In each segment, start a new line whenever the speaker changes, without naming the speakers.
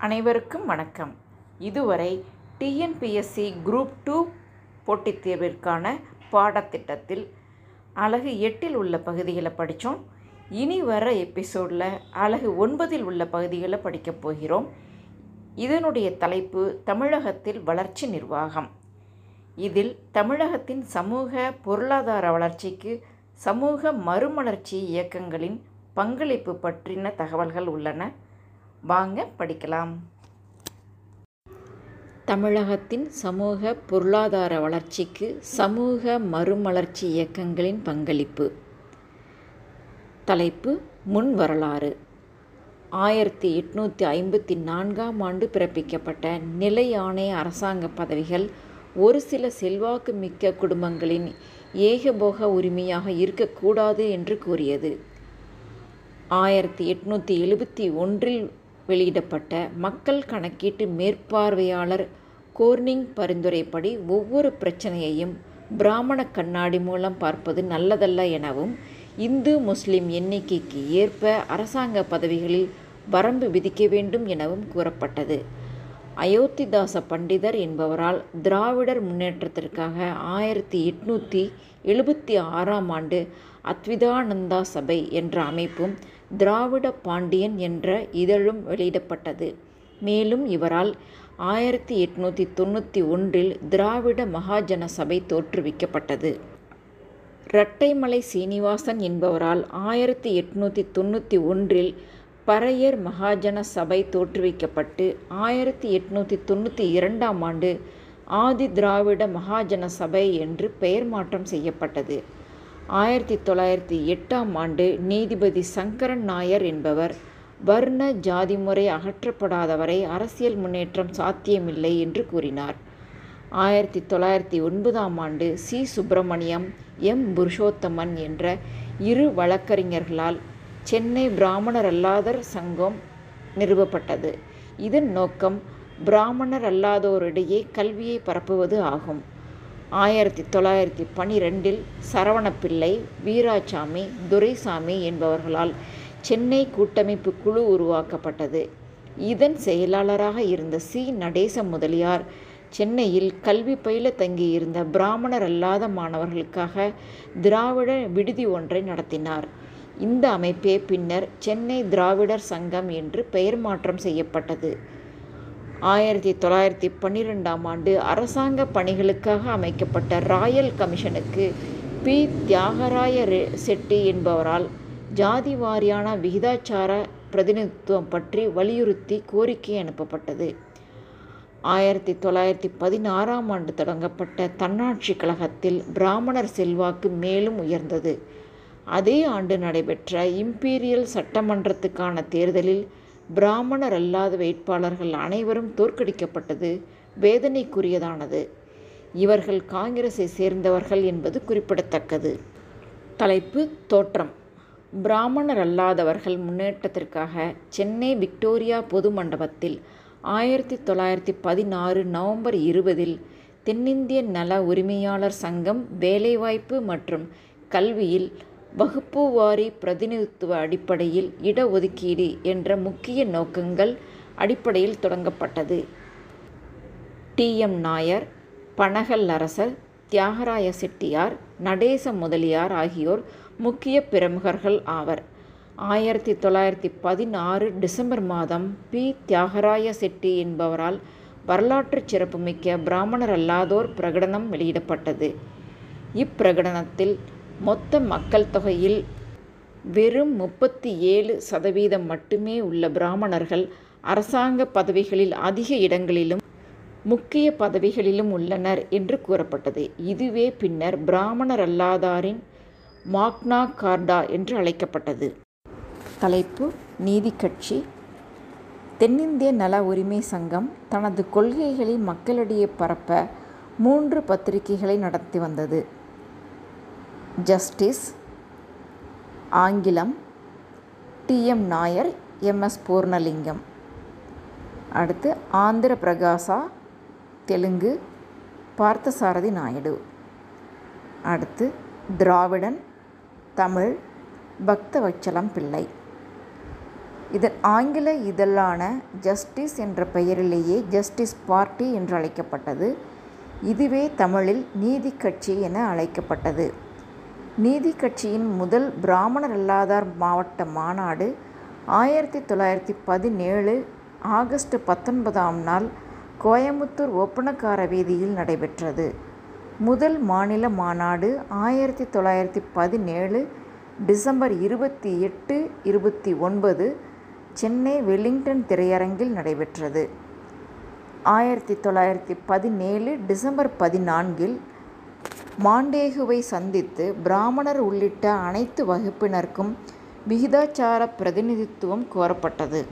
அனைவருக்கும் வணக்கம். இதுவரை டிஎன்பிஎஸ்சி குரூப் டூ போட்டித் தேர்விற்கான பாடத்திட்டத்தில் அழகு எட்டில் உள்ள பகுதிகளை படித்தோம். இனி வர எபிசோடில் அழகு ஒன்பதில் உள்ள பகுதிகளை படிக்கப் போகிறோம். இதனுடைய தலைப்பு தமிழகத்தில் வளர்ச்சி நிர்வாகம். இதில் தமிழகத்தின் சமூக பொருளாதார வளர்ச்சிக்கு சமூக மறுமலர்ச்சி இயக்கங்களின் பங்களிப்பு பற்றின தகவல்கள் உள்ளன. வாங்க படிக்கலாம். தமிழகத்தின் சமூக பொருளாதார வளர்ச்சிக்கு சமூக மறுமலர்ச்சி இயக்கங்களின் பங்களிப்பு. தலைப்பு முன் வரலாறு. ஆயிரத்தி எட்நூற்றி ஐம்பத்தி நான்காம் ஆண்டு பிறப்பிக்கப்பட்ட நிலை ஆணைய அரசாங்க பதவிகள் ஒரு சில செல்வாக்கு மிக்க குடும்பங்களின் ஏகபோக உரிமையாக இருக்கக்கூடாது என்று கூறியது. ஆயிரத்தி எட்நூற்றி எழுபத்தி ஒன்றில் வெளியிடப்பட்ட மக்கள் கணக்கீட்டு மேற்பார்வையாளர் கோர்னிங் பரிந்துரைப்படி ஒவ்வொரு பிரச்சனையையும் பிராமண கண்ணாடி மூலம் பார்ப்பது நல்லதல்ல எனவும் இந்து முஸ்லிம் எண்ணிக்கைக்கு ஏற்ப அரசாங்க பதவிகளில் வரம்பு விதிக்க வேண்டும் எனவும் கூறப்பட்டது. அயோத்திதாச பண்டிதர் என்பவரால் திராவிடர் முன்னேற்றத்திற்காக ஆயிரத்தி எட்நூற்றி எழுபத்தி ஆறாம் ஆண்டு அத்விதானந்தா சபை என்ற அமைப்பும் திராவிட பாண்டியன் என்ற இதழும் வெளியிடப்பட்டது. மேலும் இவரால் ஆயிரத்தி எட்நூற்றி தொண்ணூற்றி ஒன்றில் திராவிட மகாஜன சபை தோற்றுவிக்கப்பட்டது. இரட்டைமலை சீனிவாசன் என்பவரால் ஆயிரத்தி எட்நூற்றி தொண்ணூற்றி ஒன்றில் பறையர் மகாஜன சபை தோற்றுவிக்கப்பட்டு ஆயிரத்தி எட்நூற்றி தொண்ணூற்றி இரண்டாம் ஆண்டு ஆதி திராவிட மகாஜன சபை என்று பெயர் மாற்றம் செய்யப்பட்டது. ஆயிரத்தி தொள்ளாயிரத்தி எட்டாம் ஆண்டு நீதிபதி சங்கரன் நாயர் என்பவர். வர்ண ஜாதி முறை அகற்றப்படாதவரை அரசியல் முன்னேற்றம் சாத்தியமில்லை என்று கூறினார். ஆயிரத்தி தொள்ளாயிரத்தி ஒன்பதாம் ஆண்டு சி. சுப்பிரமணியம் எம். புருஷோத்தமன் என்ற இரு வழக்கறிஞர்களால் சென்னை பிராமணர் அல்லாதர் சங்கம் நிறுவப்பட்டது. இதன் நோக்கம் பிராமணர் அல்லாதோரிடையே கல்வியை பரப்புவது ஆகும். ஆயிரத்தி தொள்ளாயிரத்தி பனிரெண்டில் சரவணப்பிள்ளை வீராசாமி துரைசாமி என்பவர்களால் சென்னை கூட்டமைப்பு குழு உருவாக்கப்பட்டது. இதன் செயலாளராக இருந்த சி. நடேச முதலியார் சென்னையில் கல்வி பயில தங்கியிருந்த பிராமணர் அல்லாத மாணவர்களுக்காக திராவிட விடுதி ஒன்றை நடத்தினார். இந்த அமைப்பே பின்னர் சென்னை திராவிடர் சங்கம் என்று பெயர் மாற்றம் செய்யப்பட்டது. ஆயிரத்தி தொள்ளாயிரத்தி பன்னிரெண்டாம் ஆண்டு அரசாங்க பணிகளுக்காக அமைக்கப்பட்ட ராயல் கமிஷனுக்கு பி. தியாகராய செட்டி என்பவரால் ஜாதி வாரியான விகிதாச்சார பிரதிநிதித்துவம் பற்றி வலியுறுத்தி கோரிக்கை அனுப்பப்பட்டது. ஆயிரத்தி தொள்ளாயிரத்தி பதினாறாம் ஆண்டு தொடங்கப்பட்ட தன்னாட்சி கழகத்தில் பிராமணர் செல்வாக்கு மேலும் உயர்ந்தது. அதே ஆண்டு நடைபெற்ற இம்பீரியல் சட்டமன்றத்துக்கான தேர்தலில் பிராமணர் அல்லாத வேட்பாளர்கள் அனைவரும் தோற்கடிக்கப்பட்டது வேதனைக்குரியதானது. இவர்கள் காங்கிரஸை சேர்ந்தவர்கள் என்பது குறிப்பிடத்தக்கது. தலைப்பு தோற்றம். பிராமணர் அல்லாதவர்கள் முன்னேற்றத்திற்காக சென்னை விக்டோரியா பொது மண்டபத்தில் ஆயிரத்தி தொள்ளாயிரத்தி பதினாறு நவம்பர் இருபதில் தென்னிந்திய நல உரிமையாளர் சங்கம் வேலைவாய்ப்பு மற்றும் கல்வியில் வகுப்பு வாரி பிரதிநிதித்துவ அடிப்படையில் இடஒதுக்கீடு என்ற முக்கிய நோக்கங்கள் அடிப்படையில் தொடங்கப்பட்டது. டி. எம். நாயர் பனகல் அரசர் தியாகராய செட்டியார் நடேச முதலியார் ஆகியோர் முக்கிய பிரமுகர்கள் ஆவர். ஆயிரத்தி தொள்ளாயிரத்தி பதினாறு டிசம்பர் மாதம் பி. தியாகராய செட்டி என்பவரால் வரலாற்று சிறப்புமிக்க பிராமணர் அல்லாதோர் பிரகடனம் வெளியிடப்பட்டது. இப்பிரகடனத்தில் மொத்த மக்கள் தொகையில் வெறும் முப்பத்தி ஏழு சதவீதம் மட்டுமே உள்ள பிராமணர்கள் அரசாங்க பதவிகளில் அதிக இடங்களிலும் முக்கிய பதவிகளிலும் உள்ளனர் என்று கூறப்பட்டது. இதுவே பின்னர் பிராமணர் அல்லாதாரின் மாக்னா கார்டா என்று அழைக்கப்பட்டது. தலைப்பு நீதி கட்சி. தென்னிந்திய நல உரிமை சங்கம் தனது கொள்கைகளை மக்களிடையே பரப்ப மூன்று பத்திரிகைகளை நடத்தி வந்தது. ஜஸ்டிஸ் ஆங்கிலம் டிஎம் நாயர் எம்எஸ் பூர்ணலிங்கம். அடுத்து ஆந்திர பிரகாசா தெலுங்கு பார்த்தசாரதி நாயுடு. அடுத்து திராவிடன் தமிழ் பக்தவச்சலம் பிள்ளை. இதன் ஆங்கில இதழான ஜஸ்டிஸ் என்ற பெயரிலேயே ஜஸ்டிஸ் பார்ட்டி என்று அழைக்கப்பட்டது. இதுவே தமிழில் நீதி கட்சி என அழைக்கப்பட்டது. நீதி கட்சியின் முதல் பிராமணர் அல்லாதார் மாவட்ட மாநாடு ஆயிரத்தி தொள்ளாயிரத்தி பதினேழு ஆகஸ்ட் பத்தொன்பதாம் நாள் கோயமுத்தூர் ஒப்பனக்கார வீதியில் நடைபெற்றது. முதல் மாநில மாநாடு ஆயிரத்தி தொள்ளாயிரத்தி பதினேழு டிசம்பர் இருபத்தி எட்டு இருபத்தி ஒன்பது சென்னை வெலிங்டன் திரையரங்கில் நடைபெற்றது. ஆயிரத்தி தொள்ளாயிரத்தி பதினேழு டிசம்பர் பதினான்கில் மாண்டேகுவை சந்தித்து பிராமணர் உள்ளிட்ட அனைத்து வகுப்பினருக்கும் விகிதாச்சார பிரதிநிதித்துவம் கோரப்பட்டது.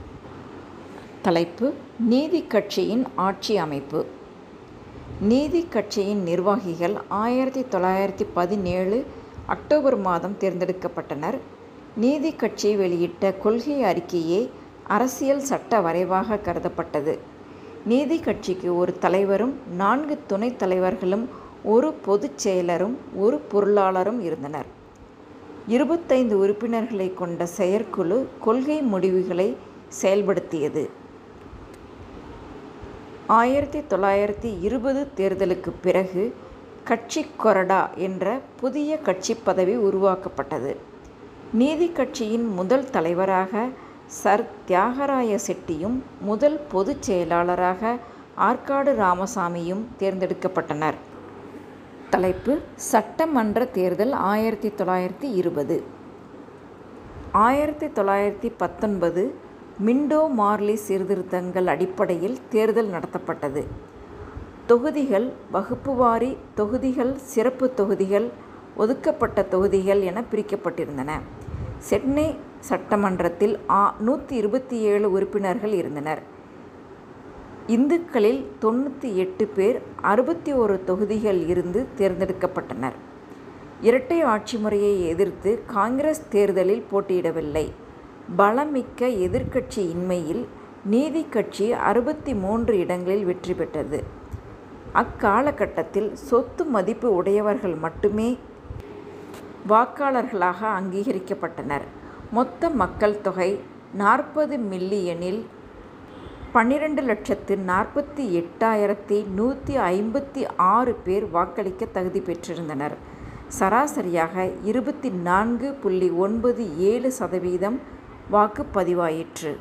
தலைப்பு நீதி கட்சியின் ஆட்சி அமைப்பு. நீதி கட்சியின் நிர்வாகிகள் ஆயிரத்தி தொள்ளாயிரத்தி பதினேழு அக்டோபர் மாதம் தேர்ந்தெடுக்கப்பட்டனர். நீதி கட்சி வெளியிட்ட கொள்கை அறிக்கையே அரசியல் சட்ட வரைவாக கருதப்பட்டது. நீதி கட்சிக்கு ஒரு தலைவரும் நான்கு துணைத் தலைவர்களும் ஒரு பொதுச் செயலரும் ஒரு பொருளாளரும் இருந்தனர். இருபத்தைந்து உறுப்பினர்களை கொண்ட செயற்குழு கொள்கை முடிவுகளை செயல்படுத்தியது. ஆயிரத்தி தொள்ளாயிரத்தி இருபது தேர்தலுக்கு பிறகு கட்சி கொறடா என்ற புதிய கட்சி பதவி உருவாக்கப்பட்டது. நீதி கட்சியின் முதல் தலைவராக சர். தியாகராய செட்டியும் முதல் பொதுச் செயலாளராக ஆற்காடு ராமசாமியும் தேர்ந்தெடுக்கப்பட்டனர். தலைப்பு சட்டமன்ற தேர்தல் ஆயிரத்தி தொள்ளாயிரத்தி இருபது. ஆயிரத்தி தொள்ளாயிரத்தி பத்தொன்பது மிண்டோ மார்லி சீர்திருத்தங்கள் அடிப்படையில் தேர்தல் நடத்தப்பட்டது. தொகுதிகள் வகுப்புவாரி தொகுதிகள் சிறப்பு தொகுதிகள் ஒதுக்கப்பட்ட தொகுதிகள் என பிரிக்கப்பட்டிருந்தன. சென்னை சட்டமன்றத்தில் ஆ நூற்றி இருபத்தி ஏழு உறுப்பினர்கள் இருந்தனர். இந்துக்களில் தொண்ணூற்றி எட்டு பேர் அறுபத்தி ஒரு தொகுதிகள் இருந்து தேர்ந்தெடுக்கப்பட்டனர். இரட்டை ஆட்சி முறையை எதிர்த்து காங்கிரஸ் தேர்தலில் போட்டியிடவில்லை. பலமிக்க எதிர்க்கட்சி இன்மையில் நீதி கட்சி அறுபத்தி மூன்று இடங்களில் வெற்றி பெற்றது. அக்காலகட்டத்தில் சொத்து மதிப்பு உடையவர்கள் மட்டுமே வாக்காளர்களாக அங்கீகரிக்கப்பட்டனர். மொத்த மக்கள் தொகை நாற்பது மில்லியனில் பன்னிரெண்டு லட்சத்து நாற்பத்தி எட்டாயிரத்தி நூற்றி ஐம்பத்தி ஆறு பேர் வாக்களிக்க தகுதி பெற்றிருந்தனர். சராசரியாக இருபத்தி நான்கு புள்ளி ஒன்பது ஏழு சதவீதம் வாக்கு பதிவாயிற்று